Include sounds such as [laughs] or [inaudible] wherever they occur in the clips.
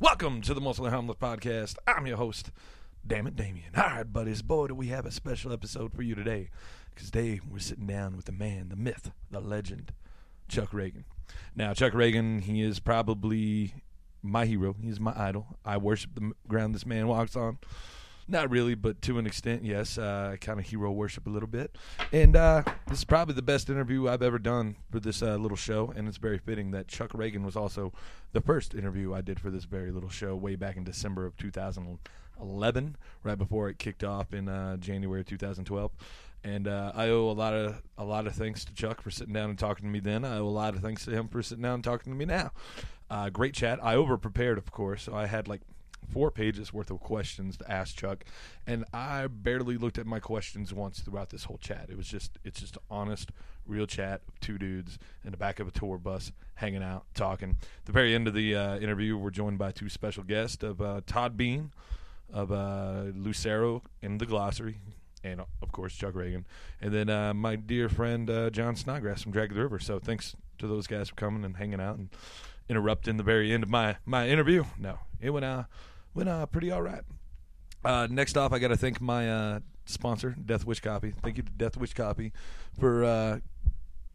Welcome to the Mostly Harmless Podcast. I'm your host, Damn it, Damien. All right, buddies. Boy, do we have a special episode for you today. Because today we're sitting down with the man, the myth, the legend, Chuck Ragan. Now, Chuck Ragan, he is probably my hero. He's my idol. I worship the ground this man walks on. Not really, but to an extent, yes. Uh, kind of hero worship a little bit. And uh, this is probably the best interview I've ever done for this uh, little show. And it's very fitting that Chuck Ragan was also the first interview I did for this very little show way back in December of 2011, right before it kicked off in uh, January 2012. And uh, I owe a lot of a lot of thanks to Chuck for sitting down and talking to me then. I owe a lot of thanks to him for sitting down and talking to me now. Uh, great chat. I over prepared, of course. So I had like four pages worth of questions to ask Chuck, and I barely looked at my questions once throughout this whole chat. It was just it's just honest, real chat of two dudes in the back of a tour bus hanging out, talking. At the very end of the uh, interview, we're joined by two special guests of uh, Todd Beene of uh, Lucero in the Glossary. And of course, Chuck Ragan, and then uh, my dear friend uh, John Snodgrass from Drag the River. So thanks to those guys for coming and hanging out and interrupting the very end of my my interview. No, it went uh went uh pretty all right. Uh, next off, I got to thank my uh, sponsor, Death Wish Coffee. Thank you to Death Wish Coffee for uh,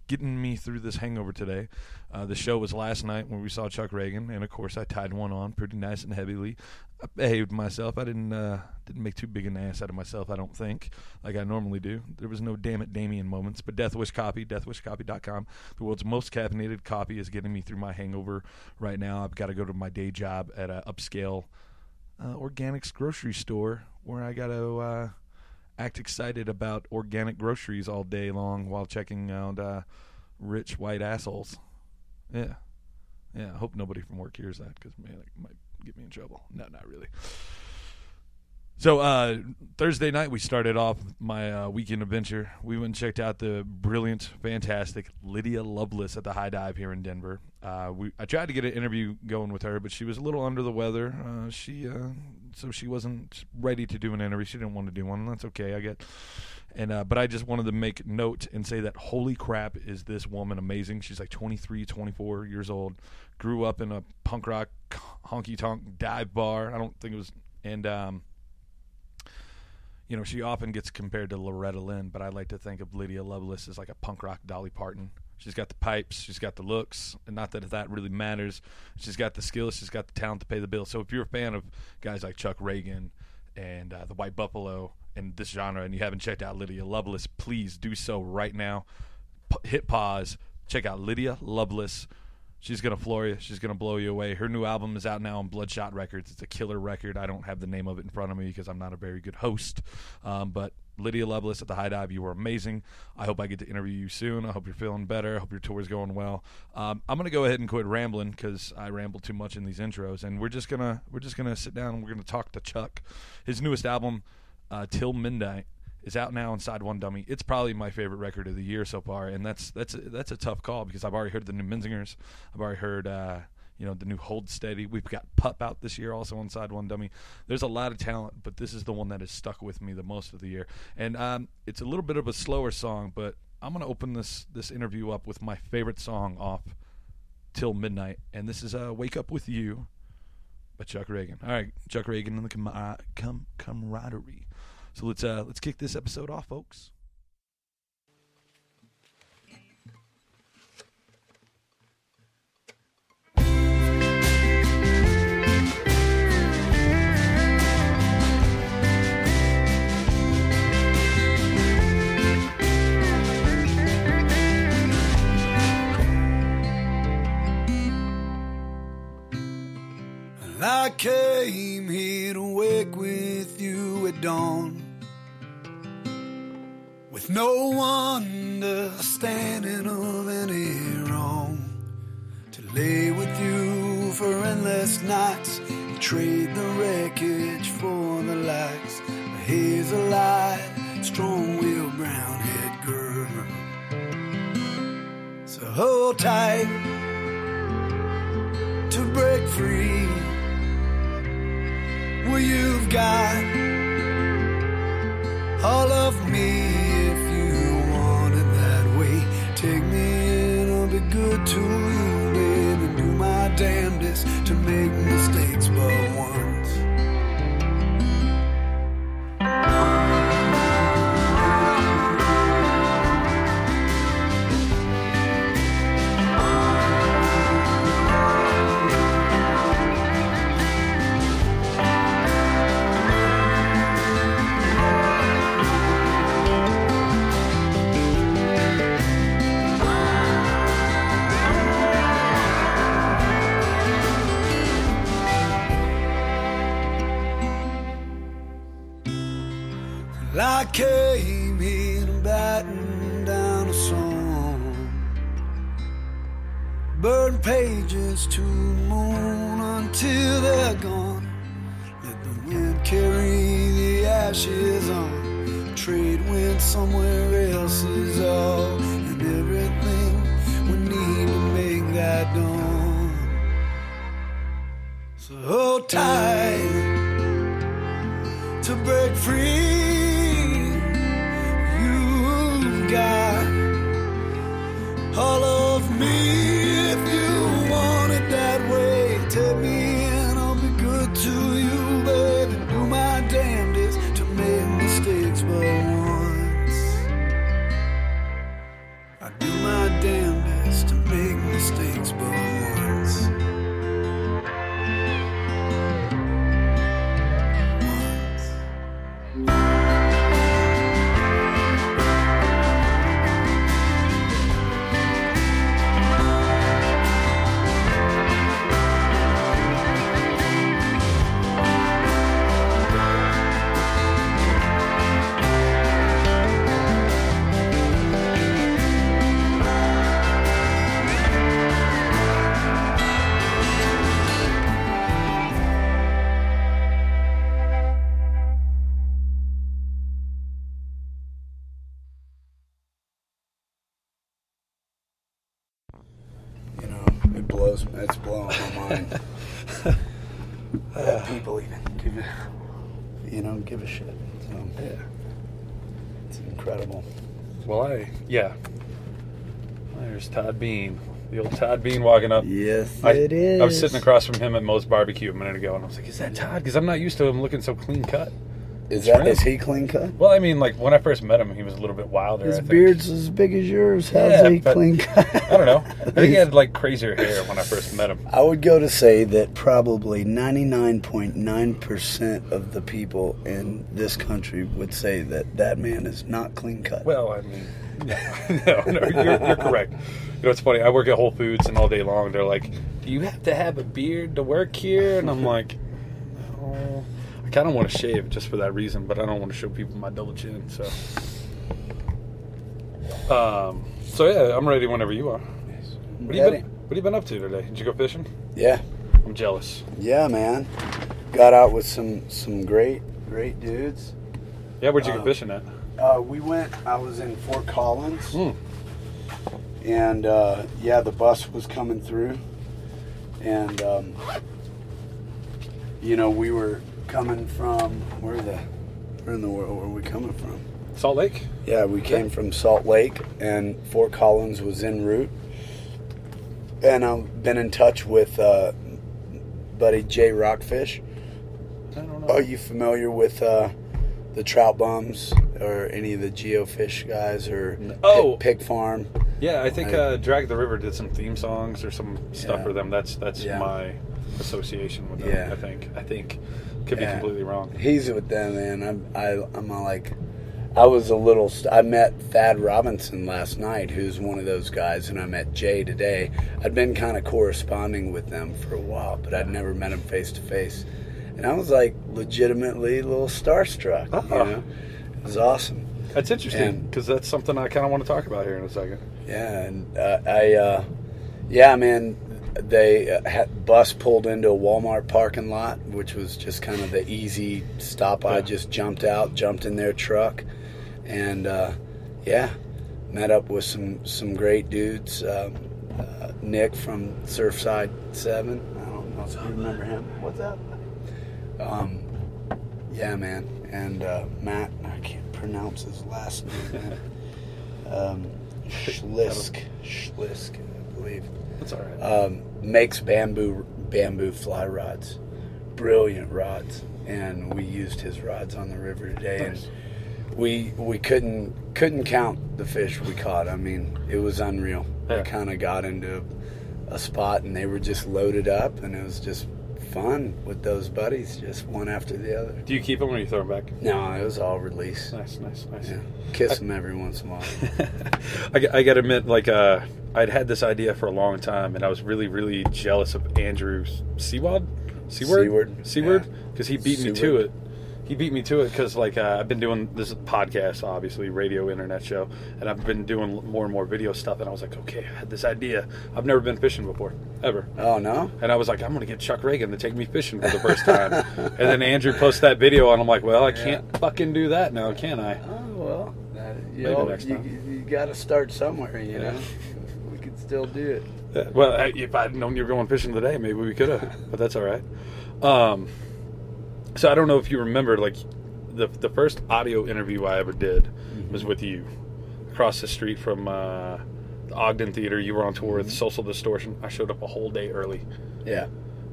getting me through this hangover today. Uh, the show was last night when we saw Chuck Ragan, and of course, I tied one on pretty nice and heavily. I behaved myself. I didn't uh, didn't make too big an ass out of myself. I don't think, like I normally do. There was no damn it Damien moments. But Death Wish Coffee, DeathWishCoffee.com, the world's most caffeinated copy is getting me through my hangover right now. I've got to go to my day job at a upscale uh, organics grocery store where I got to uh, act excited about organic groceries all day long while checking out uh, rich white assholes. Yeah. Yeah, I hope nobody from work hears that because, man, it might get me in trouble. No, not really. So uh, Thursday night we started off my uh, weekend adventure. We went and checked out the brilliant, fantastic Lydia Loveless at the High Dive here in Denver. Uh, we I tried to get an interview going with her, but she was a little under the weather. Uh, she uh, so she wasn't ready to do an interview. She didn't want to do one. That's okay, I get. And uh, but I just wanted to make note and say that holy crap is this woman amazing. She's like 23, 24 years old. Grew up in a punk rock honky tonk dive bar. I don't think it was and. Um, you know, she often gets compared to Loretta Lynn, but I like to think of Lydia Loveless as like a punk rock Dolly Parton. She's got the pipes, she's got the looks, and not that that really matters. She's got the skills, she's got the talent to pay the bills. So if you're a fan of guys like Chuck Ragan and uh, the White Buffalo and this genre, and you haven't checked out Lydia Loveless, please do so right now. P- hit pause, check out Lydia Loveless. She's gonna floor you. She's gonna blow you away. Her new album is out now on Bloodshot Records. It's a killer record. I don't have the name of it in front of me because I'm not a very good host. Um, but Lydia Loveless at the High Dive, you were amazing. I hope I get to interview you soon. I hope you're feeling better. I hope your tour's going well. Um, I'm gonna go ahead and quit rambling because I ramble too much in these intros, and we're just gonna we're just gonna sit down and we're gonna talk to Chuck. His newest album, uh, Till Midnight, is out now inside One Dummy. It's probably my favorite record of the year so far, and that's that's a, that's a tough call because I've already heard the new Menzingers. I've already heard uh, you know the new Hold Steady. We've got Pup out this year also inside One Dummy. There's a lot of talent, but this is the one that has stuck with me the most of the year, and um, it's a little bit of a slower song, but I'm gonna open this this interview up with my favorite song off Till Midnight, and this is uh, "Wake Up with You." By Chuck Ragan. All right, Chuck Ragan and the com- uh, com- camaraderie. So let's uh let's kick this episode off, folks. I came here to wake with you at dawn. With no understanding of any wrong. To lay with you for endless nights. And trade the wreckage for the lights. A hazel eyed, strong willed brown haired girl. So hold tight to break free. Well, you've got all of me to you, baby. Do my damnedest to make mistakes, but one. Came here to batten down a song. Burn pages to the moon until they're gone. Let the wind carry the ashes on. Trade wind somewhere else is all. And everything we need to make that dawn. So tight to break free. All of me Beene, the old Todd Beene walking up. Yes, I, it is. I was sitting across from him at Moe's Barbecue a minute ago, and I was like, "Is that Todd?" Because I'm not used to him looking so clean cut. Is that is he clean cut? Well, I mean, like when I first met him, he was a little bit wilder. His I think. beard's as big as yours. How's Yeah, he clean cut? [laughs] I don't know. I think he [laughs] had like crazier hair when I first met him. I would go to say that probably 99.9% of the people in this country would say that that man is not clean cut. Well, I mean, [laughs] no, no, you're, you're correct. You know, it's funny. I work at Whole Foods, and all day long they're like, "Do you have to have a beard to work here?" And I'm like, "No." I kind of want to shave just for that reason, but I don't want to show people my double chin. So, um, so yeah, I'm ready whenever you are. What have you been What have you been up to today? Did you go fishing? Yeah, I'm jealous. yeah, man. Got out with some some great great dudes. Yeah, where'd you go Uh, fishing at? Uh, we went. I was in Fort Collins, Hmm. and uh, yeah, the bus was coming through, and um, you know we were coming from where the where in the world were we coming from? Salt Lake. Yeah, we came from Salt Lake, and Fort Collins was en route. And I've been in touch with uh, buddy Jay Rockfish. I don't know. Are you familiar with uh, the Trout Bums or any of the Geofish guys or Oh. Pig, Pig Farm? Yeah, I think I- uh, Drag the River did some theme songs or some stuff Yeah. for them. That's that's Yeah. my association with them. Yeah. I think I think could be Yeah. completely wrong. He's with them, man. I'm I, I'm like, I was a little. St- I met Thad Robinson last night, who's one of those guys, and I met Jay today. I'd been kind of corresponding with them for a while, but I'd never met him face to face, and I was like, legitimately a little starstruck. You Uh-huh. know, it was awesome. That's interesting because that's something I kind of want to talk about here in a second. Yeah, and uh, I, uh, yeah, man, they uh, had bus pulled into a Walmart parking lot, which was just kind of the easy stop. I Yeah. just jumped out, jumped in their truck, and uh, yeah, met up with some some great dudes. Um, uh, Nick from Surfside Seven. I don't know if you remember him. What's up? Um, yeah, man, and uh, Matt. I can't pronounce his last name. Man. [laughs] Um, Schlisk. Schlisk. Believe. That's all right. Um, makes bamboo bamboo fly rods, brilliant rods, and we used his rods on the river today, Nice. and we we couldn't couldn't count the fish we caught. I mean, it was unreal. Yeah. We kind of got into a spot, and they were just loaded up, and it was just fun with those buddies, just one after the other. Do you keep them or you throw them back? No, it was all release. Nice, nice, nice. Yeah. Kiss them every once in a while. [laughs] I gotta admit, like, uh, I'd had this idea for a long time, and I was really, really jealous of Andrew Seaward, Seaward, Seward, Seaward, yeah. because he beat me to it. He beat me to it because, like, uh, I've been doing this podcast, obviously, radio, internet show, and I've been doing more and more video stuff. And I was like, okay, I had this idea. I've never been fishing before, ever. oh no! And I was like, I'm going to get Chuck Ragan to take me fishing for the first time. [laughs] and then Andrew posts that video, and I'm like, well, I can't fucking do that now, can I? Oh well, that, you, Maybe know, next you, time. you got to start somewhere. You Yeah. know, we could still do it. Yeah, Well, if I'd known you were going fishing today, maybe we could have, but that's all right. Um, so I don't know if you remember, like the the first audio interview I ever did was with you across the street from uh, the Ogden Theater. You were on tour with Social Distortion. I showed up a whole day early, Yeah,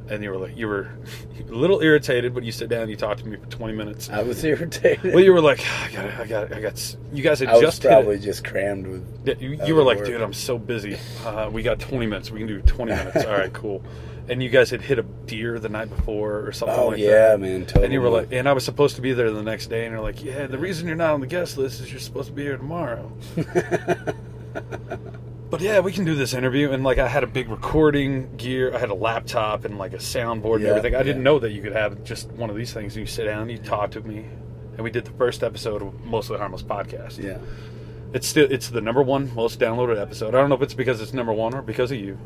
and you were like, you were [laughs] a little irritated, but you sit down, and you talked to me for twenty minutes. I was irritated. Well, you were like, I got, I got, I got. You guys had I was just probably just crammed with. Yeah, you, you were like, work. dude, I'm so busy. [laughs] Uh, we got 20 minutes. We can do 20 minutes. [laughs] All right, cool. And you guys had hit a deer the night before or something Oh like yeah, that. man, totally. And you were like, and I was supposed to be there the next day, and you're like, yeah, the reason you're not on the guest list is you're supposed to be here tomorrow. [laughs] but yeah, we can do this interview. And like, I had a big recording gear, I had a laptop and like a soundboard and everything. I didn't know that you could have just one of these things. And you sit down, and you talk to me, and we did the first episode of Mostly Harmless podcast. yeah, It's still it's the number one most downloaded episode. I don't know if it's because it's number one or because of you.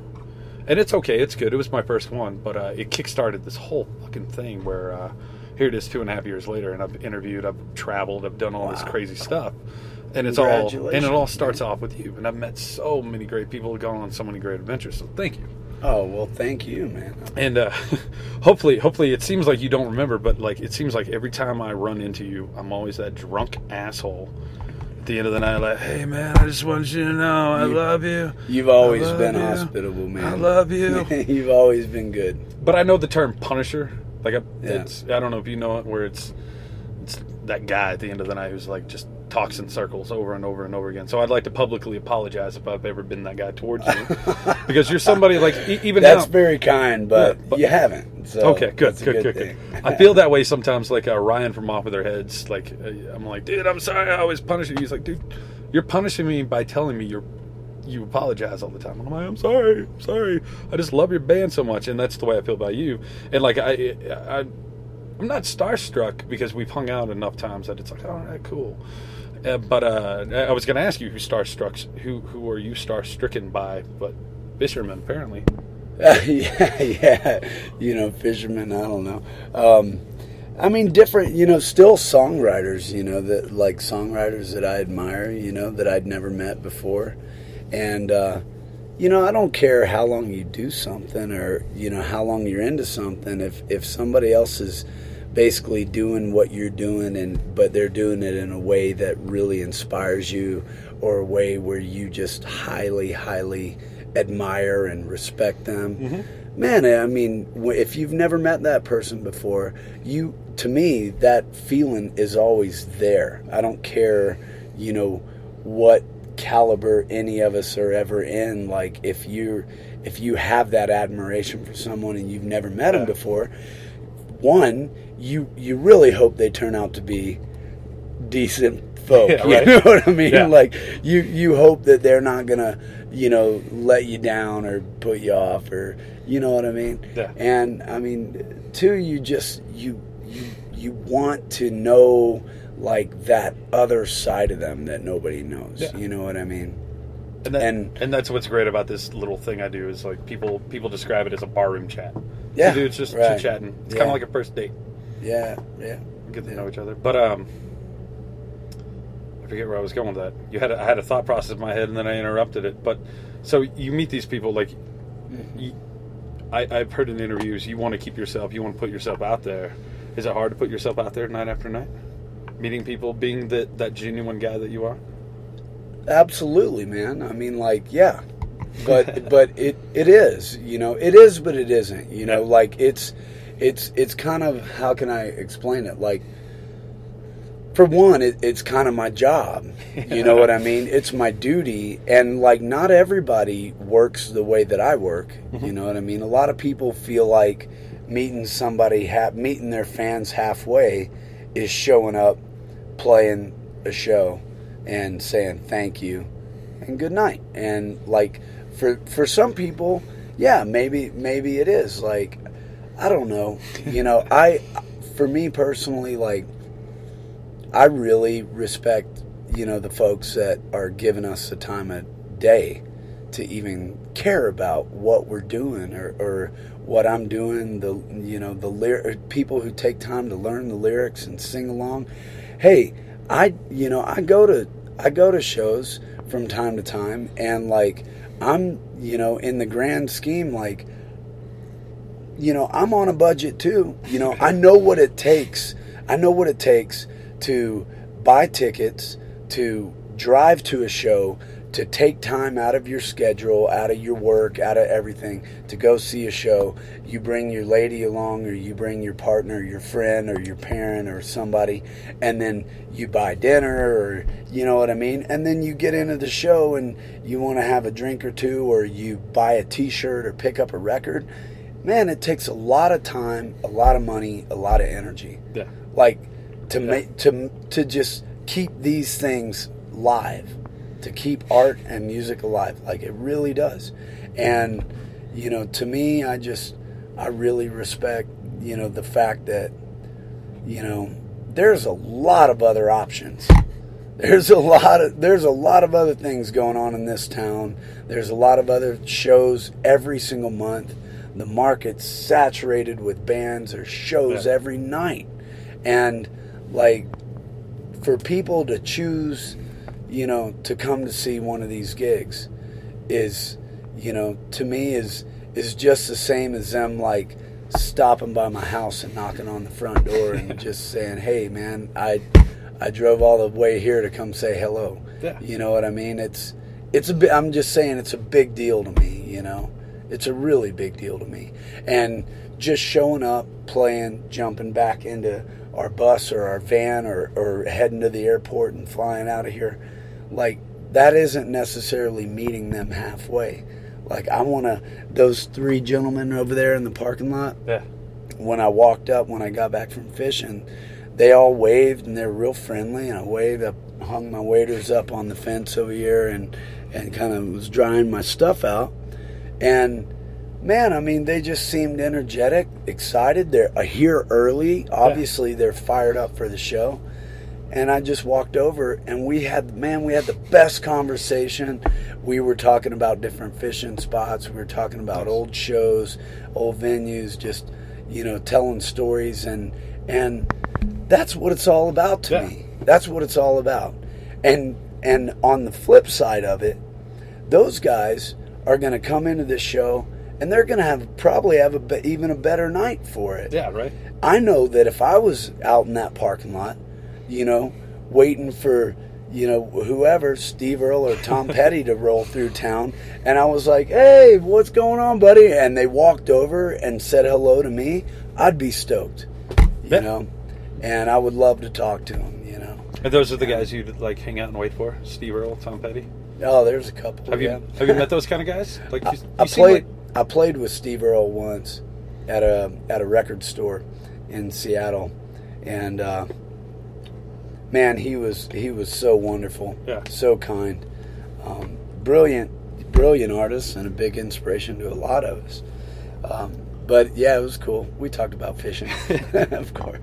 And it's okay, it's good. It was my first one, but uh, it kickstarted this whole fucking thing where uh, here it is two and a half years later, and I've interviewed, I've traveled, I've done all this crazy stuff, and it's all and it all starts off with you. And I've met so many great people, gone on so many great adventures. So thank you. Oh well, thank you, man. And uh, [laughs] hopefully, hopefully, it seems like you don't remember, but like it seems like every time I run into you, I'm always that drunk asshole. At the end of the night, like, hey man, I just want you to know I You- love you. You've always been you. hospitable, man. I love you. [laughs] You've always been good. But I know the term Punisher. Like, I, Yeah. it's, I don't know if you know it, where it's it's that guy at the end of the night who's like just talks in circles over and over and over again. So I'd like to publicly apologize if I've ever been that guy towards you, [laughs] because you're somebody like e- even That's now. very kind, but, Yeah, but- you haven't. So Okay, good, good, good, good. I feel that way sometimes. Like uh, Ryan from Off with Their Heads. Like uh, I'm like, dude, I'm sorry. I always punish you. He's like, dude, you're punishing me by telling me you're you apologize all the time. And I'm like, I'm sorry, I'm sorry. I just love your band so much, and that's the way I feel about you. And like I, I I'm not starstruck because we've hung out enough times that it's like, all right, cool. Uh, but uh, I was going to ask you who starstruck, who who are you starstricken by? But fishermen, apparently. [laughs] yeah, yeah. You know, fishermen. I don't know. Um, I mean, different. You know, still songwriters. You know, that like songwriters that I admire. You know, that I'd never met before, and uh, you know, I don't care how long you do something or you know how long you're into something. If if somebody else is basically doing what you're doing and but they're doing it in a way that really inspires you or a way where you just highly highly admire and respect them. Mm-hmm. Man i mean if you've never met that person before you to me that feeling is always there. I don't care you know what caliber any of us are ever in like if you're if you have that admiration for someone and you've never met them before one, you you really hope they turn out to be decent folk. Yeah, [laughs] you know what I mean? Yeah. Like you you hope that they're not gonna you know let you down or put you off or you know what I mean? Yeah. And I mean, two, you just you you you want to know like that other side of them that nobody knows. Yeah. You know what I mean? And, that, And- and that's what's great about this little thing I do is like people people describe it as a barroom chat. Yeah, so, dude, it's just right. chit chatting. It's Yeah. kind of like a first date. Yeah, yeah. Get to know each other. But um, I forget where I was going with that. You had a, I had a thought process in my head and then I interrupted it. But so you meet these people like, you, I, I've heard in interviews you want to keep yourself, you want to put yourself out there. Is it hard to put yourself out there night after night? Meeting people, being that that genuine guy that you are. Absolutely, man. I mean, like, yeah, but but it it is. You know, it is, but it isn't. You know, [laughs] Yeah. like it's it's it's kind of how can I explain it? Like for one, it, it's kind of my job. You know what I [laughs] mean? It's my duty, and like not everybody works the way that I work. You mm-hmm. know what I mean? A lot of people feel like meeting somebody, ha- meeting their fans halfway, is showing up, playing a show, and saying thank you and good night. And like for for some people, yeah, maybe maybe it is. Like I don't know. You know, I for me personally, like I really respect, you know, the folks that are giving us the time of day to even care about what we're doing or, or what I'm doing. The you know the lyric people who take time to learn the lyrics and sing along. Hey, I you know I go to I go to shows from time to time and like I'm you know in the grand scheme like you know, I'm on a budget too. You know, I know what it takes. I know what it takes to buy tickets, to drive to a show, to take time out of your schedule, out of your work, out of everything to go see a show. You bring your lady along, or you bring your partner, your friend, or your parent, or somebody, and then you buy dinner, or you know what I mean? And then you get into the show and you want to have a drink or two, or you buy a t shirt or pick up a record man, it takes a lot of time, a lot of money, a lot of energy. Yeah. Like to make to to just keep these things live, to keep art and music alive. Like it really does. And you know, to me, I just I really respect, you know, the fact that you know, there's a lot of other options. There's a lot of there's a lot of other things going on in this town. There's a lot of other shows every single month. The market's saturated with bands or shows Yeah. every night. And like for people to choose, you know, to come to see one of these gigs is, you know, to me is is just the same as them like stopping by my house and knocking on the front door and [laughs] just saying, "Hey, man, I I drove all the way here to come say hello." Yeah. You know what I mean? It's it's a bi- I'm just saying it's a big deal to me, you know. It's a really big deal to me. And just showing up, playing, jumping back into our bus or our van or, or heading to the airport and flying out of here, like that isn't necessarily meeting them halfway. Like I want to those three gentlemen over there in the parking lot Yeah. when I walked up when I got back from fishing, they all waved and they're real friendly. And I waved, I hung my waders up on the fence over here and and kind of was drying my stuff out. And man, I mean, they just seemed energetic, excited. They're here early. Obviously, they're fired up for the show. And I just walked over and we had, man, we had the best conversation. We were talking about different fishing spots. We were talking about old shows, old venues, just, you know, telling stories. And, and that's what it's all about to Yeah. me. That's what it's all about. And, and on the flip side of it, those guys are going to come into this show and they're going to have probably have a be, even a better night for it. Yeah, right? I know that if I was out in that parking lot, you know, waiting for you know whoever Steve Earle or Tom [laughs] Petty to roll through town, and I was like, "Hey, what's going on, buddy?" and they walked over and said hello to me, I'd be stoked, you know, and I would love to talk to them, you know. And those are the guys you'd like hang out and wait for? Steve Earle, Tom Petty? Oh, there's a couple. Have yeah. you have you met those kind of guys? [laughs] Like you, you I played. like I played with Steve Earle once at a at a record store in Seattle, and uh, man, he was he was so wonderful, Yeah. so kind, um, brilliant, brilliant artist, and a big inspiration to a lot of us. Um, but yeah, it was cool. We talked about fishing, [laughs] of course.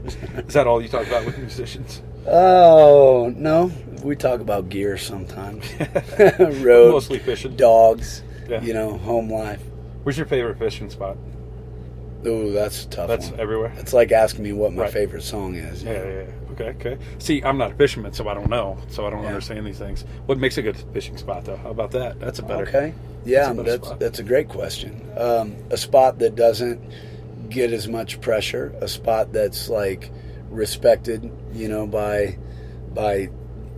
is that all you talk about with musicians? Oh no, we talk about gear sometimes. [laughs] [laughs] Road, Mostly fishing. dogs, Yeah. you know, home life. Where's your favorite fishing spot? Ooh, that's tough. That's one. everywhere. It's like asking me what my Right. favorite song is. Yeah, yeah, yeah. Okay, okay. See, I'm not a fisherman, so I don't know. So I don't Yeah. understand these things. What makes a good fishing spot, though? How about that? That's a better. Okay. Yeah, That's a that's that's a great question. Um, a spot that doesn't get as much pressure, a spot that's like respected, you know, by by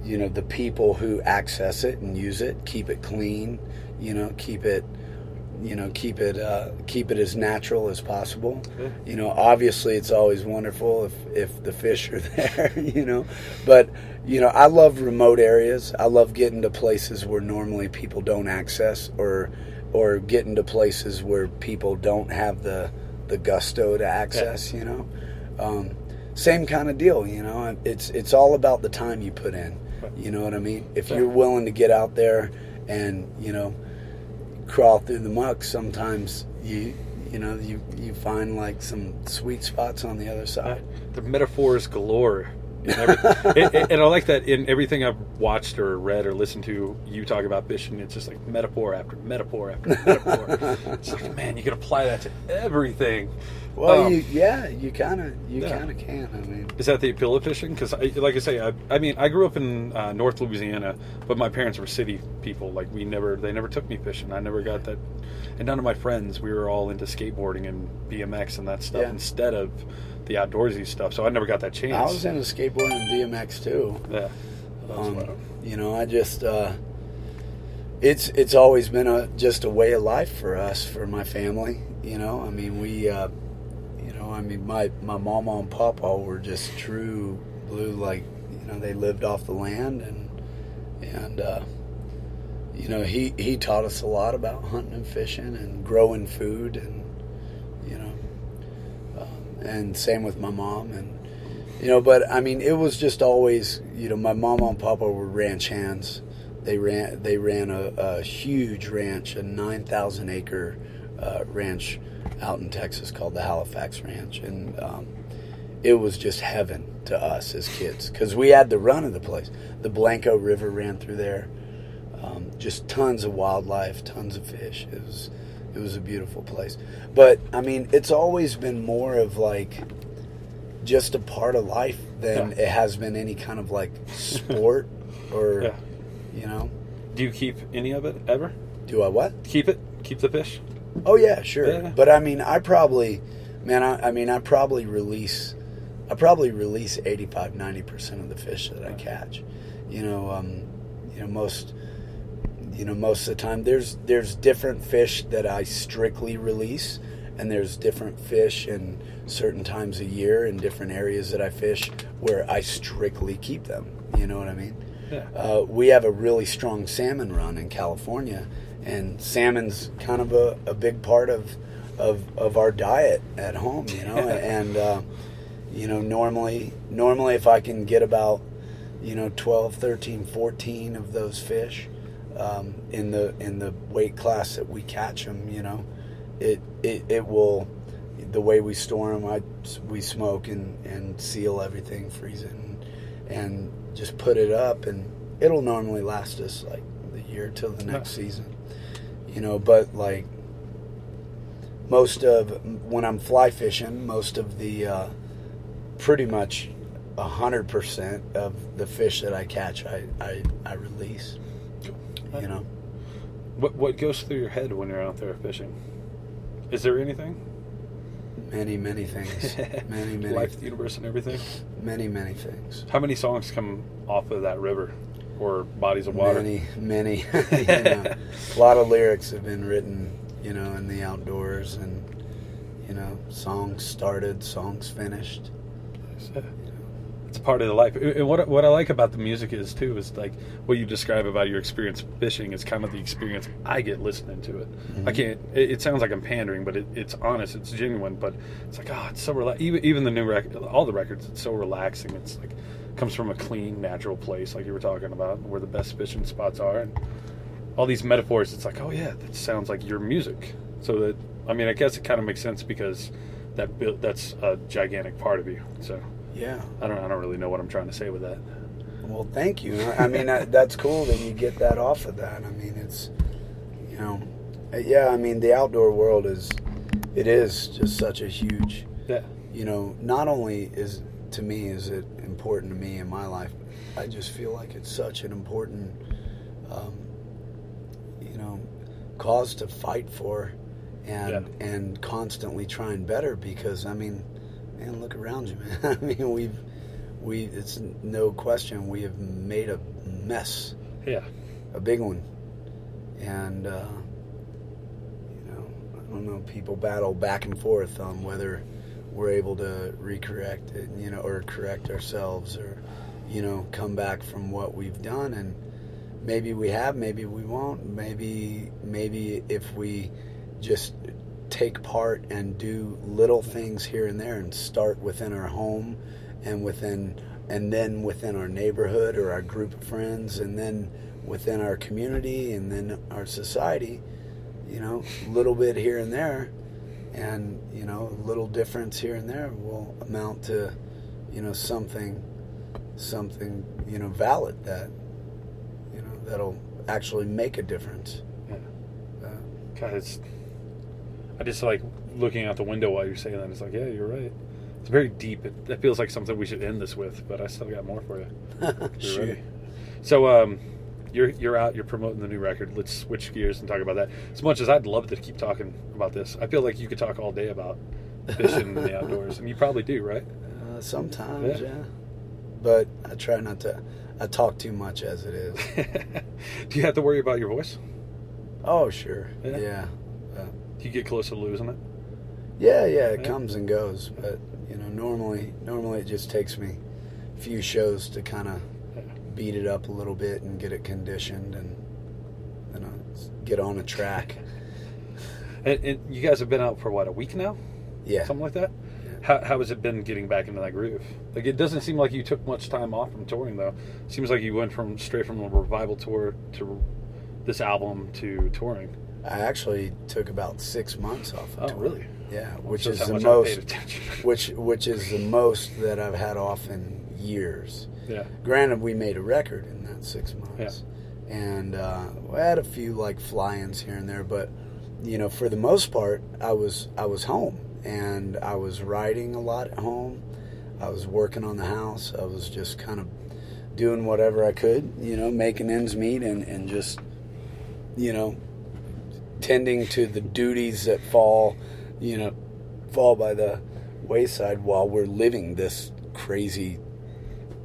you know the people who access it and use it, keep it clean, You know, keep it, you know, keep it, uh, keep it as natural as possible. Yeah. You know, obviously, it's always wonderful if if the fish are [laughs] there. You know, but you know, I love remote areas. I love getting to places where normally people don't access, or or getting to places where people don't have the the gusto to access. You know, um, same kind of deal. You know, it's it's all about the time you put in. You know what I mean? If you're willing to get out there and you know crawl through the muck, sometimes you you know you you find like some sweet spots on the other Uh, side. the metaphors galore. [laughs] And, and- and I like that in everything I've watched or read or listened to you talk about fishing. It's just like metaphor after metaphor after [laughs] metaphor. it's like, man, you can apply that to everything. Well, Um, you yeah, you kind of you yeah. kind of can. I mean, Is that the appeal of fishing? Because, like I say, I, I mean, I grew up in uh, North Louisiana, but my parents were city people. Like we never, they never took me fishing. I never got that, and none of my friends. We were all into skateboarding and BMX and that stuff Yeah. instead of the outdoorsy stuff. So I never got that chance. I was into skateboarding and BMX too. yeah. Um, you know, I just uh, it's it's always been a just a way of life for us, for my family. You know, I mean, we, uh, you know, I mean, my my mama and papa were just true blue. Like, you know, they lived off the land, and and uh, you know, he he taught us a lot about hunting and fishing and growing food, and and same with my mom and you know but i mean it was just always you know my mom and papa were ranch hands. They ran they ran a, a huge ranch a 9000 acre uh, ranch out in texas called the halifax ranch. And um, it was just heaven to us as kids because we had the run of the place. The blanco river ran through there. Um, just tons of wildlife tons of fish. It was it was a beautiful place but i mean it's always been more of like just a part of life than Yeah. it has been any kind of like sport [laughs] or Yeah. you know Do you keep any of it ever? do i what Keep it. Keep the fish. oh yeah sure Yeah. but i mean i probably man I, I mean i probably release i probably release 85 90% of the fish that i catch you know um you know most you know most of the time there's there's different fish that i strictly release and there's different fish in certain times a year in different areas that i fish where i strictly keep them you know what i mean Yeah. uh, we have a really strong salmon run in California, and salmon's kind of a, a big part of, of of our diet at home, you know. and uh, you know, normally normally if I can get about you know 12, 13, 14 of those fish um, in the in the weight class that we catch them, you know, it it, it will the way we store them. I we smoke and, and seal everything, freeze it, and, and just put it up, and it'll normally last us like the year till the next season, you know. But like most of when I'm fly fishing, most of the uh, pretty much a hundred percent of the fish that I catch, I I, I release. You know. What What goes through your head when you're out there fishing? Is there anything? Many, many things. [laughs] many, many, Life, the universe, and everything. many, many things. How many songs come off of that river or bodies of water? Many, many. [laughs] you know, [laughs] a lot of lyrics have been written, you know, in the outdoors, and you know, songs started, songs finished. It's part of the life. And what what I like about the music is too is like what you describe about your experience fishing is kind of the experience I get listening to it. I mm-hmm. can't. It, it sounds like I'm pandering, but it, it's honest. It's genuine. But it's like oh, it's so relax. Even even the new record, all the records, it's so relaxing. It's like comes from a clean, natural place, like you were talking about, where the best fishing spots are, and all these metaphors. It's like oh yeah, that sounds like your music. So that I mean, I guess it kind of makes sense because that that's a gigantic part of you. So. Yeah. I don't. I don't really know what I'm trying to say with that. Well, thank you. I mean, that, that's cool that you get that off of that. I mean, it's, you know, uh, yeah. I mean, the outdoor world is, it is just such a huge, Yeah. you know. Not only is to me is it important to me in my life, I just feel like it's such an important, um, you know, cause to fight for, and and constantly try and better. Because I mean, man, look around you, man. [laughs] I mean, we've we it's no question we have made a mess, Yeah. a big one. and uh, you know, I don't know. People battle back and forth on whether we're able to recorrect it, you know, or correct ourselves, or you know, come back from what we've done, and maybe we have, maybe we won't. Maybe maybe if we just take part and do little things here and there and start within our home and within and then within our neighborhood or our group of friends and then within our community and then our society you know a little bit here and there and you know a little difference here and there will amount to you know something something you know valid that you know that'll actually make a difference Yeah. uh, God, it's. I just like looking out the window while you're saying that. It's like, yeah, you're right. It's very deep. It, it feels like something we should end this with, but I still got more for you. [laughs] You're ready. So, um, you're you're out. You're promoting the new record. Let's switch gears and talk about that. As much as I'd love to keep talking about this, I feel like you could talk all day about fishing in the [laughs] outdoors, and you probably do, right? Uh, sometimes, Yeah. yeah. But I try not to. I talk too much as it is. [laughs] do you have to worry about your voice? Oh, sure. Yeah? Yeah. You get close to losing it? Yeah, yeah. It Yeah. comes and goes, but you know, normally, normally it just takes me a few shows to kind of beat it up a little bit and get it conditioned and you know get on a track. [laughs] And, and you guys have been out for what a week now, Yeah. something like that. Yeah. How, how has it been getting back into that groove? Like it doesn't seem like you took much time off from touring though. seems like you went from straight from a revival tour to this album to touring. I actually took about six months off. Of Oh, tour. really? Yeah, which is the I most, [laughs] which which is the most that I've had off in years. yeah, Granted, we made a record in that six months, and uh, we had a few like fly-ins here and there, but you know, for the most part, I was I was home and I was writing a lot at home. I was working on the house. I was just kind of doing whatever I could, you know, making ends meet and, and just, you know, tending to the duties that fall, you know, fall by the wayside while we're living this crazy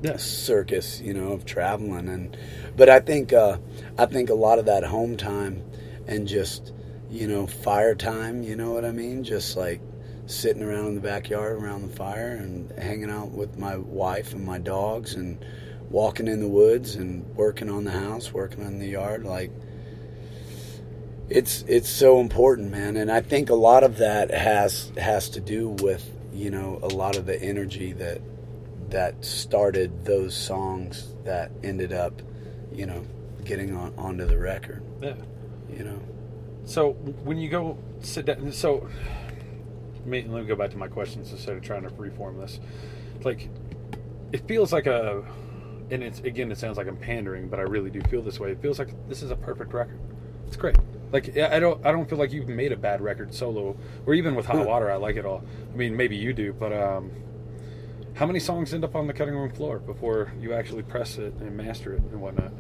yes, circus, you know, of traveling and but I think uh I think a lot of that home time and just, you know, fire time, you know what I mean? Just like sitting around in the backyard around the fire and hanging out with my wife and my dogs and walking in the woods and working on the house, working on the yard like it's it's so important, man, and I think a lot of that has has to do with, you know, a lot of the energy that that started those songs that ended up, you know, getting on onto the record. yeah. You know, So when you go sit down, so let me, let me go back to my questions instead of trying to reform this. Like, it feels like a, and it's again, it sounds like I'm pandering, but I really do feel this way. It feels like this is a perfect record. It's great. Like I don't, I don't feel like you've made a bad record solo, or even with Hot Water. I like it all. I mean, maybe you do, but um, how many songs end up on the cutting room floor before you actually press it and master it and whatnot?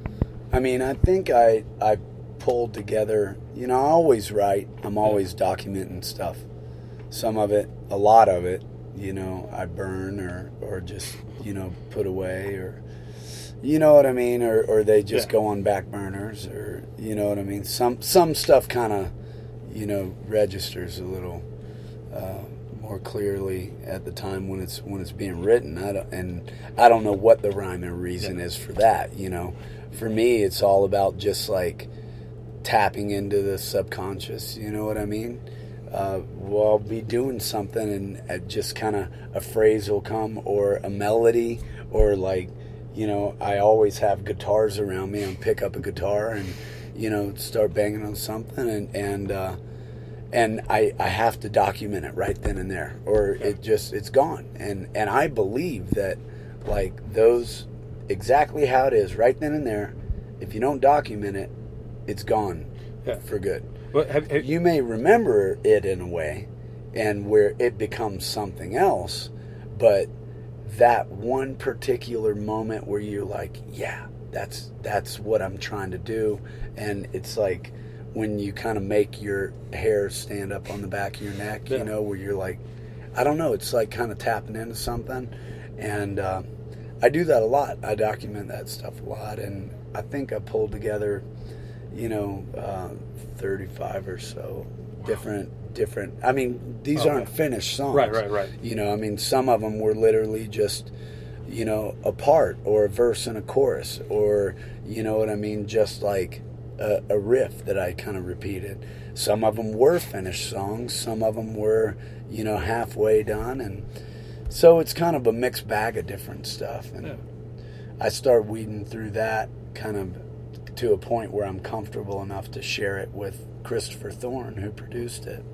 I mean, I think I I pulled together. You know, I always write. I'm always documenting stuff. Some of it, a lot of it, you know, I burn or or just you know put away or. You know what I mean, or, or they just Yeah. go on back burners, or you know what I mean. Some some stuff kind of, you know, registers a little uh, more clearly at the time when it's when it's being written. I don't, and I don't know what the rhyme and reason Yeah. is for that. You know, for me, it's all about just like tapping into the subconscious. You know what I mean? Uh, well, I'll be doing something, and just kind of a phrase will come, or a melody, or like, you know, I always have guitars around me. and pick up a guitar and, you know, start banging on something, and and uh, and I, I have to document it right then and there or it just it's gone and and i believe that like those exactly how it is right then and there if you don't document it it's gone Yeah. for good But have, have, you may remember it in a way and where it becomes something else but that one particular moment where you're like yeah that's that's what i'm trying to do. And it's like when you kind of make your hair stand up on the back of your neck Yeah. you know where you're like i don't know it's like kind of tapping into something. And uh, i do that a lot. I document that stuff a lot. And i think i pulled together you know, uh, 35 or so different different. I mean, these Okay. aren't finished songs. Right, right, right. You know, I mean, some of them were literally just, you know, a part or a verse and a chorus, or you know what I mean, just like a, a riff that I kind of repeated. Some of them were finished songs. Some of them were, you know, halfway done, and so it's kind of a mixed bag of different stuff. And Yeah. I start weeding through that kind of to a point where I'm comfortable enough to share it with Christopher Thorn, who produced it.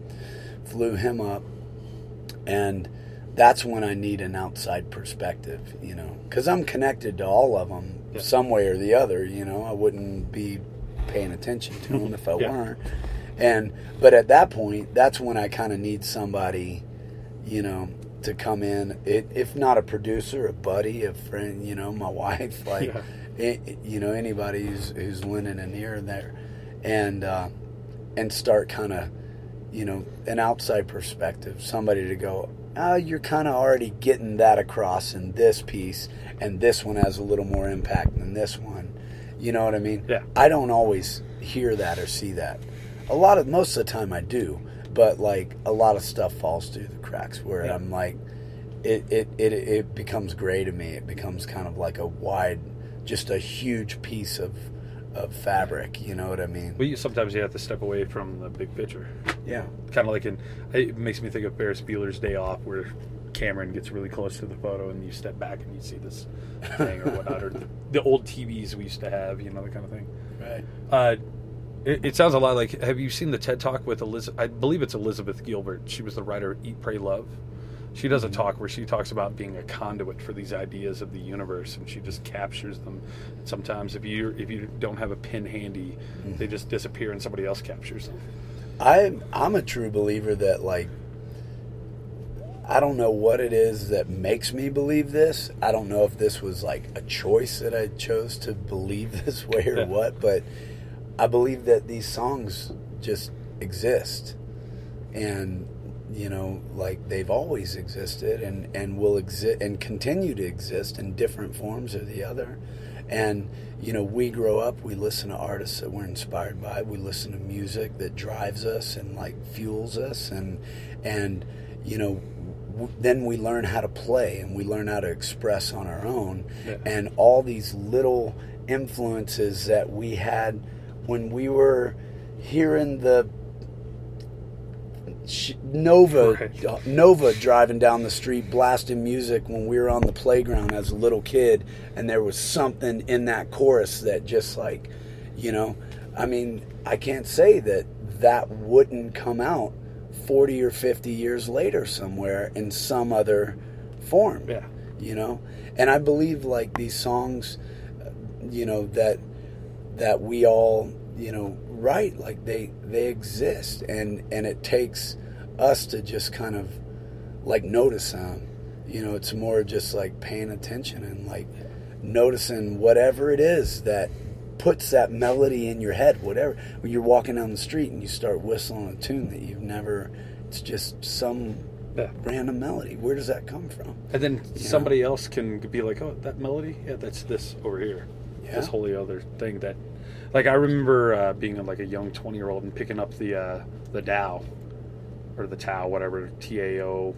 Flew him up, and that's when I need an outside perspective, you know, because I'm connected to all of them Yeah. some way or the other. You know, I wouldn't be paying attention to them if I [laughs] Yeah. weren't. And but at that point, that's when I kind of need somebody, you know, to come in. It, if not a producer, a buddy, a friend, you know, my [laughs] wife, like, Yeah. it, you know, anybody who's who's lending an ear there, and uh, and start kind of, you know, an outside perspective, somebody to go, oh, you're kind of already getting that across in this piece, and this one has a little more impact than this one. You know what I mean? Yeah. I don't always hear that or see that. A lot of most of the time I do, but like a lot of stuff falls through the cracks where Yeah. I'm like, it, it, it, it becomes gray to me. It becomes kind of like a wide, just a huge piece of, of fabric. You know what I mean? But you, sometimes you have to step away from the big picture. Yeah. Kind of like in, it makes me think of Ferris Bueller's Day Off, where Cameron gets really close to the photo and you step back and you see this thing or whatnot, or the, [laughs] the old TVs we used to have, you know, that kind of thing. Right. Uh, it, it sounds a lot like. Have you seen the TED Talk with Elizabeth? I believe it's Elizabeth Gilbert. She was the writer of Eat, Pray, Love. She does a talk where she talks about being a conduit for these ideas of the universe, and she just captures them. Sometimes, if you if you don't have a pen handy, mm. they just disappear, and somebody else captures them. I I'm a true believer that like I don't know what it is that makes me believe this. I don't know if this was like a choice that I chose to believe [laughs] this way or Yeah. what, but I believe that these songs just exist. And you know, like they've always existed and and will exist and continue to exist in different forms or the other. And you know, we grow up, we listen to artists that we're inspired by, we listen to music that drives us and like fuels us and and you know, w- then we learn how to play and we learn how to express on our own Yeah. and all these little influences that we had when we were hearing the Nova Right. uh, Nova driving down the street blasting music when we were on the playground as a little kid and there was something in that chorus that just like you know I mean I can't say that that wouldn't come out 40 or 50 years later somewhere in some other form Yeah. you know and i believe like these songs uh, you know that that we all you know right like they they exist and and it takes us to just kind of like notice them you know it's more just like paying attention and like noticing whatever it is that puts that melody in your head whatever when you're walking down the street and you start whistling a tune that you've never it's just some Yeah. random melody where does that come from And then somebody else can be like, "Oh, that melody, yeah, that's this over here, Yeah. this wholly other thing." That, like, I remember uh, being like a young twenty-year-old and picking up the uh, the Tao, or the Tao, whatever T A O,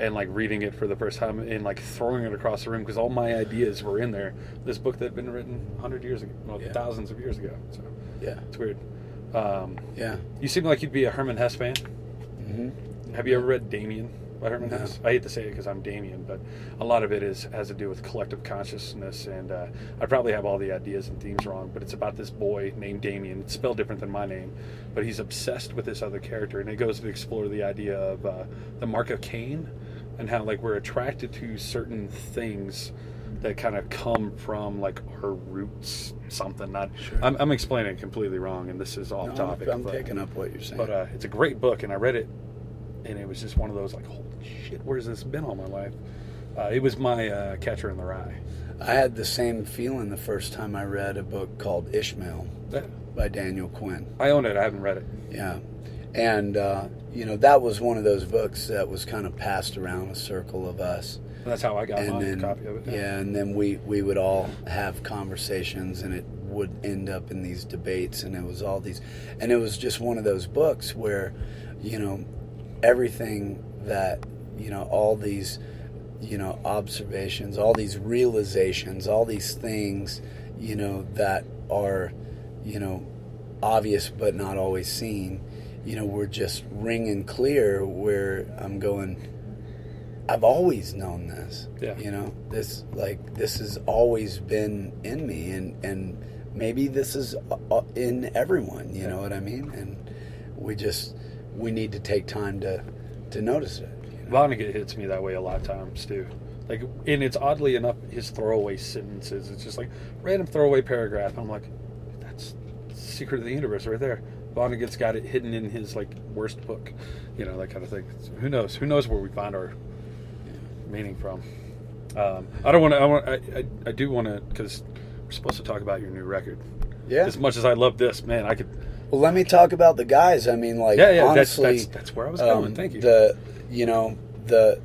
and like reading it for the first time and like throwing it across the room because all my ideas were in there. This book that had been written hundred years ago, well, Yeah. thousands of years ago. So yeah it's weird. Um, yeah you seem like you'd be a Hermann Hesse fan. hmm Have you ever read Demian Hermann No. I hate to say it because I'm Damien, but a lot of it is has to do with collective consciousness, and uh, I probably have all the ideas and themes wrong. But it's about this boy named Demian. It's spelled different than my name, but he's obsessed with this other character, and it goes to explore the idea of uh, the mark of Cain and how like we're attracted to certain things that kind of come from like our roots, something. Not, Sure. I'm, I'm explaining it completely wrong, and this is off No, topic. I'm but- picking up what you're saying. but uh, it's a great book, and I read it, and it was just one of those like, holy shit, where's this been all my life? Uh, it was my uh, Catcher in the Rye. I had the same feeling the first time I read a book called Ishmael by Daniel Quinn. I own it. I haven't read it. Yeah. And, uh, you know, that was one of those books that was kind of passed around a circle of us. That's how I got and my then, copy of it. yeah, and then we, we would all have conversations, and it would end up in these debates, and it was all these, and it was just one of those books where, you know, everything that you know, all these, you know, observations, all these realizations, all these things, you know, that are, you know, obvious but not always seen, you know, we're just ringing clear. Where I'm going I've always known this. Yeah. You know, this like this has always been in me, and and maybe this is uh, in everyone. You know what I mean? And we just we need to take time to to notice it. Vonnegut hits me that way a lot of times too. Like, and it's oddly enough his throwaway sentences. It's just like random throwaway paragraph. I'm like, that's secret of the universe right there. Vonnegut's got it hidden in his like worst book, you know that kind of thing. So who knows? Who knows where we find our meaning from? Um, I don't want to. I, want, I, I, I do want to because we're supposed to talk about your new record. Yeah. As much as I love this, man, I could. Well, let me talk about the guys. I mean, like Yeah, yeah. That's honestly, that's, that's where I was um, going. Thank you. The you know the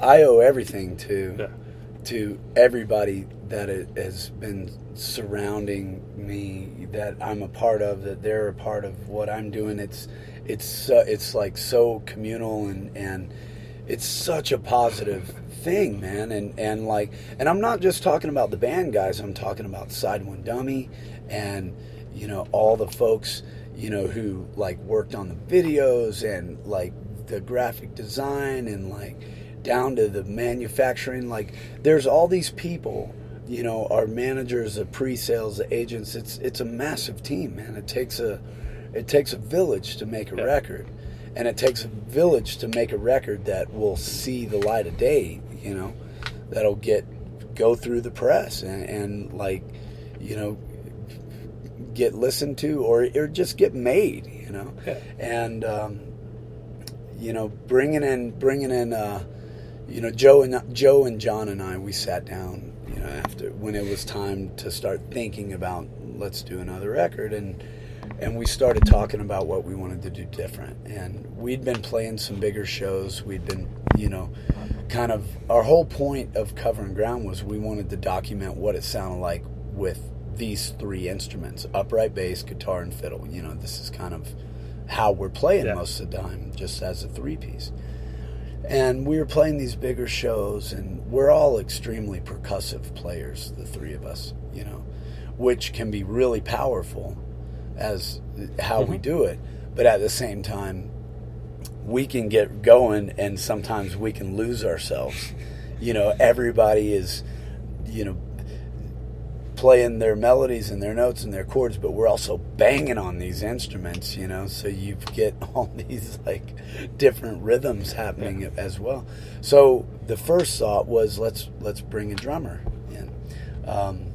I owe everything to yeah. to everybody that it has been surrounding me that I'm a part of that they're a part of what I'm doing it's it's so, it's like so communal and and it's such a positive thing man and and like and I'm not just talking about the band guys I'm talking about Side One Dummy and you know all the folks you know who like worked on the videos and like the graphic design and like down to the manufacturing. Like there's all these people you know our managers the pre-sales the agents. It's it's a massive team man. It takes a it takes a village to make a Yeah. record. And it takes a village to make a record that will see the light of day you know that'll get go through the press and, and like you know get listened to or, or just get made you know? Yeah. and um, you know bringing in bringing in uh, you know Joe and Joe and John and I we sat down you know after when it was time to start thinking about let's do another record. And and we started talking about what we wanted to do different. And we'd been playing some bigger shows. We'd been you know kind of our whole point of covering ground was we wanted to document what it sounded like with these three instruments upright bass guitar and fiddle. You know this is kind of how we're playing Yeah. most of the time just as a three piece and we were playing these bigger shows and we're all extremely percussive players the three of us you know which can be really powerful as how we Mhm. do it but at the same time we can get going and sometimes we can lose ourselves you know everybody is you know playing their melodies and their notes and their chords but we're also banging on these instruments you know so you get [laughs] all these like different rhythms happening as well. So the first thought was let's let's bring a drummer in. Um,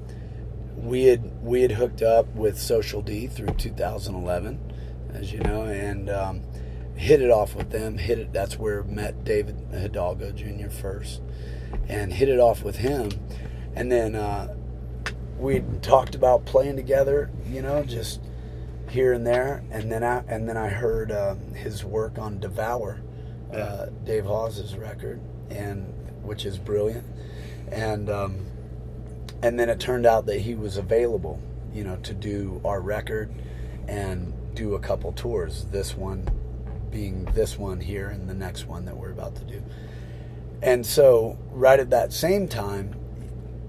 we had we had hooked up with social d through 2011 as you know and um, hit it off with them hit it that's where met david hidalgo jr first and hit it off with him. And then uh, we talked about playing together, you know, just here and there, and then I and then I heard um, his work on Devour, uh, Dave Hause's record, and which is brilliant, and um, and then it turned out that he was available, you know, to do our record and do a couple tours. This one being this one here, and the next one that we're about to do. And so, right at that same time,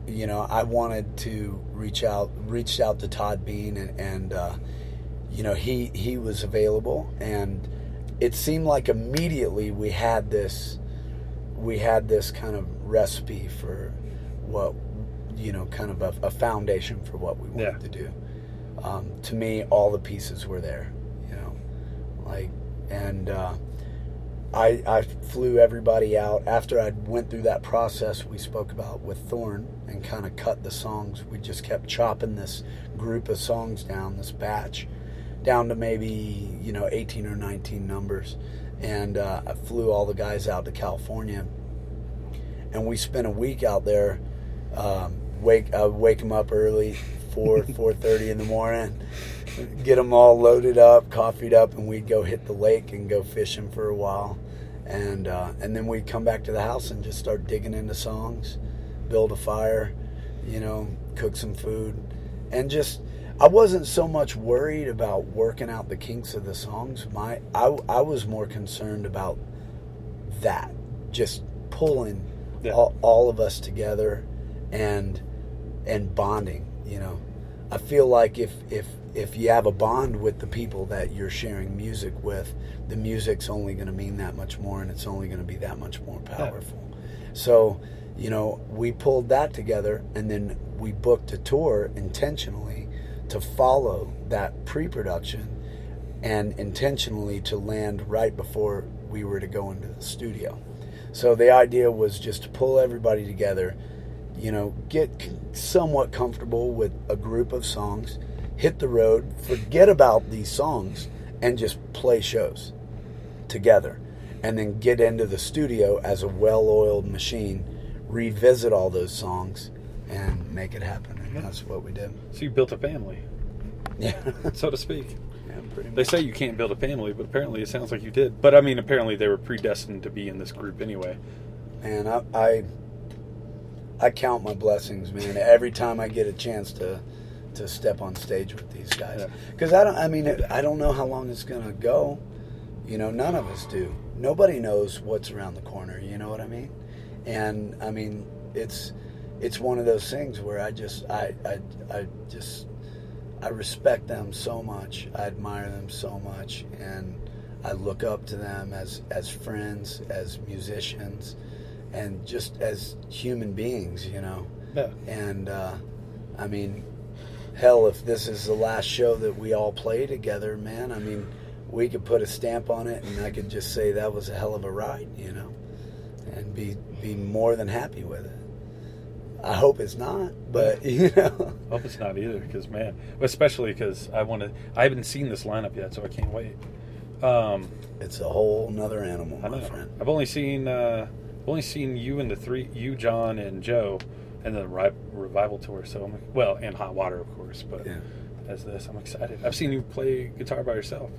you know, I wanted to reach out, reached out to Todd Beene, and, and uh, you know, he he was available, and it seemed like immediately we had this, we had this kind of recipe for what, you know, kind of a, a foundation for what we wanted Yeah. to do. Um, to me, all the pieces were there, you know, like, and. Uh, I, I flew everybody out after I went through that process we spoke about with Thorn and kind of cut the songs. We just kept chopping this group of songs down, this batch, down to maybe you know 18 or 19 numbers, and uh, I flew all the guys out to California, and we spent a week out there. Um, wake I would wake them up early, four [laughs] four thirty in the morning, get them all loaded up, coffeed up, and we'd go hit the lake and go fishing for a while, and uh, and then we'd come back to the house and just start digging into songs, build a fire, you know, cook some food, and just I wasn't so much worried about working out the kinks of the songs. My I, I was more concerned about that, just pulling Yeah. all, all of us together and and bonding. You know, I feel like if if if you have a bond with the people that you're sharing music with, the music's only going to mean that much more, and it's only going to be that much more powerful. So, you know, we pulled that together, and then we booked a tour intentionally to follow that pre-production and intentionally to land right before we were to go into the studio. So the idea was just to pull everybody together, you know, get somewhat comfortable with a group of songs, hit the road, forget about these songs, and just play shows together. And then get into the studio as a well oiled machine, revisit all those songs, and make it happen. And that's what we did. So you built a family, [laughs] Yeah. so to speak. yeah pretty They say you can't build a family, but apparently it sounds like you did. But I mean, apparently they were predestined to be in this group anyway. Man, I, I I count my blessings, man. Every time I get a chance to to step on stage with these guys, Yeah. because I don't. I mean, I don't know how long it's gonna go. You know, none of us do. Nobody knows what's around the corner. You know what I mean? And I mean, it's it's one of those things where I just I I, I just I respect them so much. I admire them so much, and I look up to them as as friends, as musicians, and just as human beings. You know. Yeah. And uh, I mean, hell, if this is the last show that we all play together, man, I mean, we could put a stamp on it, and I could just say that was a hell of a ride, you know, and be be more than happy with it. I hope it's not, but [laughs] you know, Hope it's not either, because man, especially because I want to. I haven't seen this lineup yet, so I can't wait. Um, it's a whole nother animal, I my know. friend. I've only seen uh, I've only seen you and the three, you, John, and Joe, and the Ri- revival tour. So I'm like, well, and Hot Water, of course. But Yeah. as this, I'm excited. I've seen you play guitar by yourself,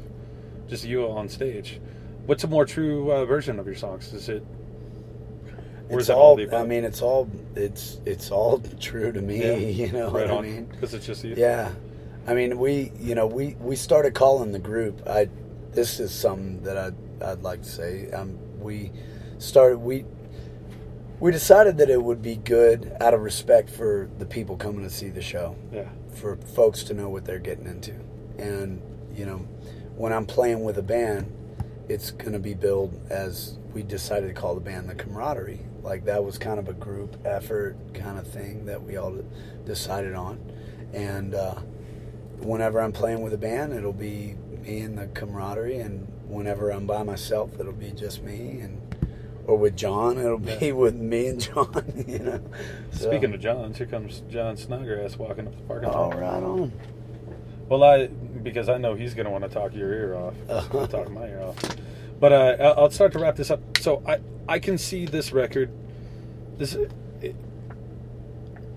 just you on stage. What's a more true uh, version of your songs? Is it? It's all. the I mean, it's all. It's it's all [laughs] true to me. Yeah. [laughs] You know right what I mean? because it's just you. Yeah, I mean, we you know we we started calling the group. I this is something that I I'd like to say. Um, we started we we decided that it would be good out of respect for the people coming to see the show yeah, for folks to know what they're getting into. And, you know, when I'm playing with a band, it's going to be billed as we decided to call the band the camaraderie. Like that was kind of a group effort kind of thing that we all decided on. And uh, whenever I'm playing with a band, it'll be me and the camaraderie. And whenever I'm by myself, it'll be just me. And or with John, it'll be with me and John. [laughs] You know. So- Speaking of John's, here comes Jon Snodgrass walking up the parking oh, lot. right on. Well, I because I know he's going to want to talk your ear off. [laughs] Talk my ear off. But uh, I'll- start to wrap this up. So I I can see this record. This it,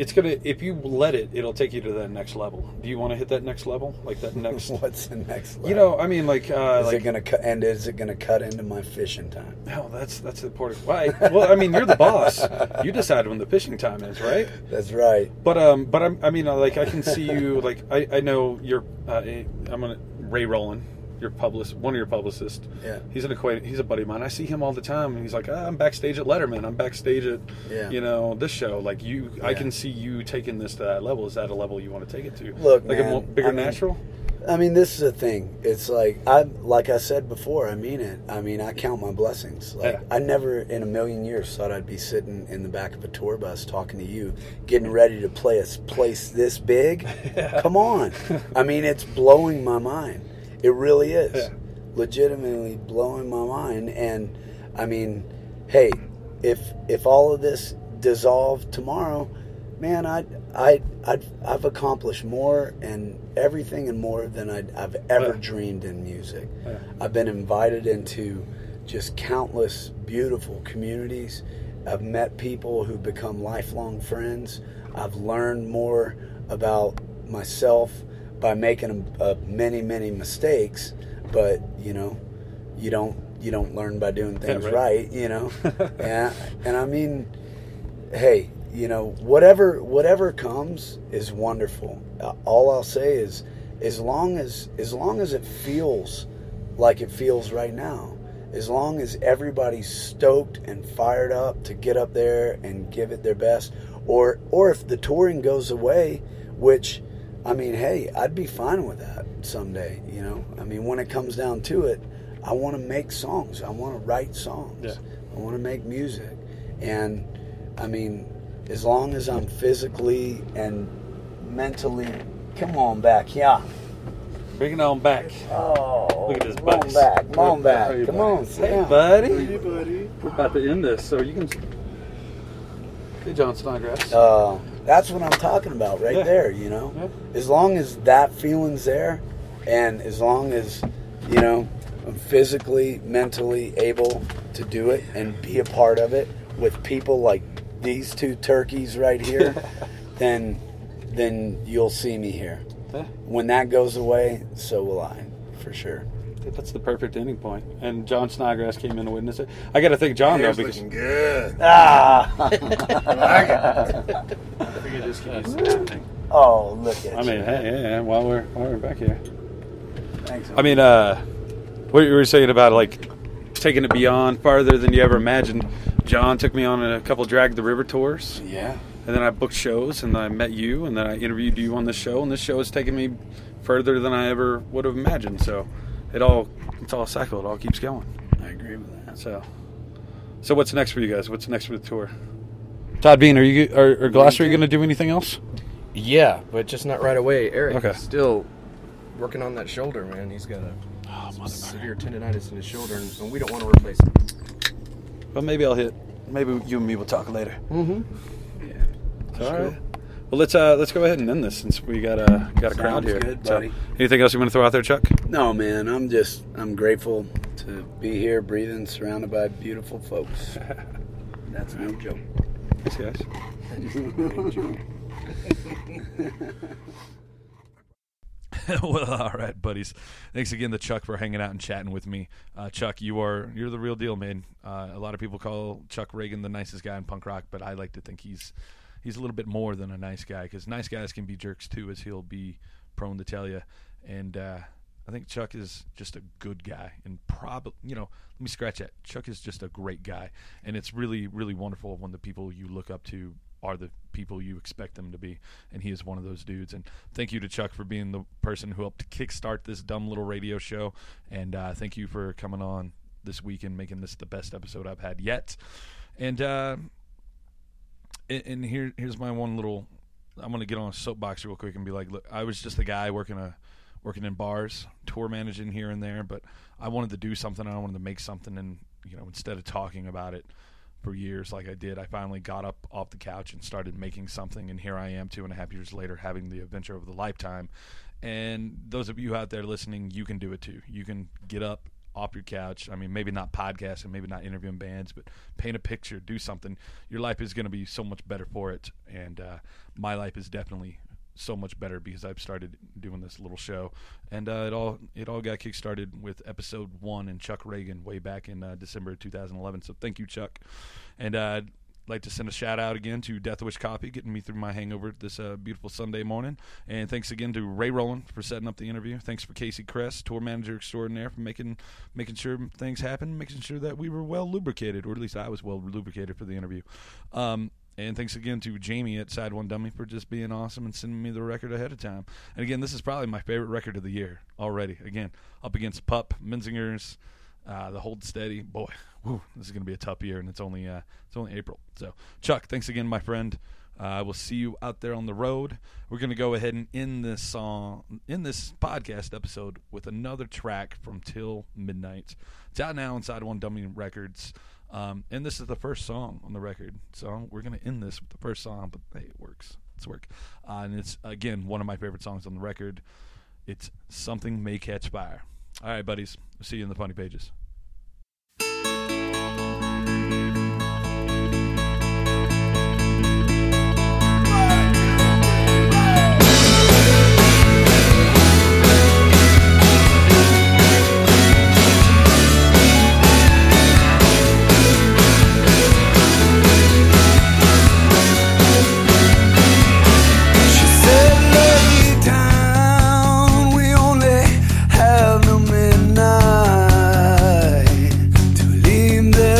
it's gonna if you let it, it'll take you to that next level. Do you want to hit that next level, like that [laughs] next? What's the next level? you know, I mean, like uh, is like it gonna cut? And is it gonna cut into my fishing time? no, that's that's the important. Why? Well, I mean, you're the boss. You [laughs] decide when the fishing time is, right? That's right. But um, but I'm, I mean, like I can see you. Like I, I know you're. Uh, I'm gonna Ray Rowland, your publicist, one of your publicists. Yeah. He's an acquaintance. He's a buddy of mine. I see him all the time, and he's like, ah, I'm backstage at Letterman. I'm backstage at, Yeah. you know, this show. Like you, I can see you taking this to that level. Is that a level you want to take it to? Look, like a man, more, bigger I mean, natural. I mean, this is a thing. It's like I, like I said before. I mean it. I mean, I count my blessings. Like Yeah. I never in a million years thought I'd be sitting in the back of a tour bus talking to you, getting ready to play a place this big. [laughs] Come on. I mean, it's blowing my mind. It really is. Yeah. Legitimately blowing my mind. And I mean, hey, if if all of this dissolved tomorrow, man, I I I'd, I've accomplished more and everything and more than I'd, I've ever Yeah. dreamed in music. Yeah. I've been invited into just countless beautiful communities. I've met people who become lifelong friends. I've learned more about myself by making uh, many many mistakes, but you know, you don't you don't learn by doing things right. right. you know. [laughs] and and I mean, hey, you know, whatever whatever comes is wonderful. Uh, all I'll say is, as long as as long as it feels like it feels right now, as long as everybody's stoked and fired up to get up there and give it their best, or or if the touring goes away, which I mean, hey, I'd be fine with that someday. You know, I mean, when it comes down to it, I want to make songs. I want to write songs. Yeah. I want to make music, and I mean, as long as I'm physically and mentally, come on back, yeah. Bring it on back. Oh, Look at his come on back, come on back, come buddy? on, Hey, buddy. Hey, buddy. We're about to end this, so you can. [sighs] Hey, Jon Snodgrass. Uh, that's what I'm talking about right Yeah. there, you know? Yeah. As long as that feeling's there and as long as, you know, I'm physically, mentally able to do it and be a part of it with people like these two turkeys right here, [laughs] then then you'll see me here. When that goes away, so will I, for sure. That's the perfect ending point. And Jon Snodgrass came in to witness it. I got to thank John though Hair's because looking good. [laughs] Ah! figured this could use some oh, look at I mean, you. hey, yeah, yeah, while we're while we're back here. Thanks. I mean, uh, what you were saying about like taking it beyond farther than you ever imagined. John took me on a couple drag the river tours, yeah. and then I booked shows, and then I met you, and then I interviewed you on the show, and this show has taken me further than I ever would have imagined. So it all it's all a cycle. It all keeps going. I agree with that. So, so what's next for you guys? What's next for the tour? Todd Beene, are you or, or Glasser? Are you going to do anything else? Yeah, but just not right away. Eric Okay. is still working on that shoulder, man. He's got a Oh, severe tendonitis in his shoulder, and, and we don't want to replace it. But maybe I'll hit. Maybe you and me will talk later. Mm-hmm. Yeah. All right. Well, let's uh, let's go ahead and end this since we got a got a crowd here. good, So, anything else you want to throw out there, Chuck? No, man, I'm just I'm grateful to be here, breathing, surrounded by beautiful folks. [laughs] That's no joke. Thanks, guys. [laughs] well, all right, buddies. Thanks again to Chuck for hanging out and chatting with me. Uh, Chuck, you are you're the real deal, man. Uh, a lot of people call Chuck Ragan the nicest guy in punk rock, but I like to think he's he's a little bit more than a nice guy because nice guys can be jerks too, as he'll be prone to tell you. And uh, I think Chuck is just a good guy, and probably you know, let me scratch that. Chuck is just a great guy, and it's really really wonderful when the people you look up to are the people you expect them to be, and he is one of those dudes. And thank you to Chuck for being the person who helped kickstart this dumb little radio show, and uh, thank you for coming on this week and making this the best episode I've had yet. And uh, and, and here here's my one little. I'm gonna get on a soapbox real quick and be like, look, I was just a guy working a working in bars, tour managing here and there, but I wanted to do something. I wanted to make something, and you know, instead of talking about it for years like I did, I finally got up off the couch and started making something, and here I am, two and a half years later, having the adventure of the lifetime. And those of you out there listening, you can do it too. You can get up off your couch. I mean, maybe not podcasting, maybe not interviewing bands, but paint a picture, do something. Your life is going to be so much better for it. And uh, my life is definitely so much better because I've started doing this little show, and uh, it all it all got kickstarted with episode one and Chuck Ragan way back in uh, December of 2011. So thank you, Chuck, and uh, like to send a shout out again to Death Wish Coffee, getting me through my hangover this uh, beautiful Sunday morning, and thanks again to Ray Rowland for setting up the interview. Thanks for Casey Crest, tour manager extraordinaire, for making making sure things happen, making sure that we were well lubricated, or at least I was well lubricated for the interview. Um, and thanks again to Jamie at Side One Dummy for just being awesome and sending me the record ahead of time. And again, this is probably my favorite record of the year already. Again, up against Pup, Menzingers, uh, the Hold Steady. Boy, whew, this is going to be a tough year, and it's only uh, it's only April. So, Chuck, thanks again, my friend. Uh, I will see you out there on the road. We're going to go ahead and end this song, in this podcast episode, with another track from Till Midnight. It's out now inside One Dummy Records. Um, and this is the first song on the record. So we're going to end this with the first song, but hey, it works. It's work. Uh, and it's, again, one of my favorite songs on the record. It's Something May Catch Fire. All right, buddies. See you in the funny pages.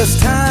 This town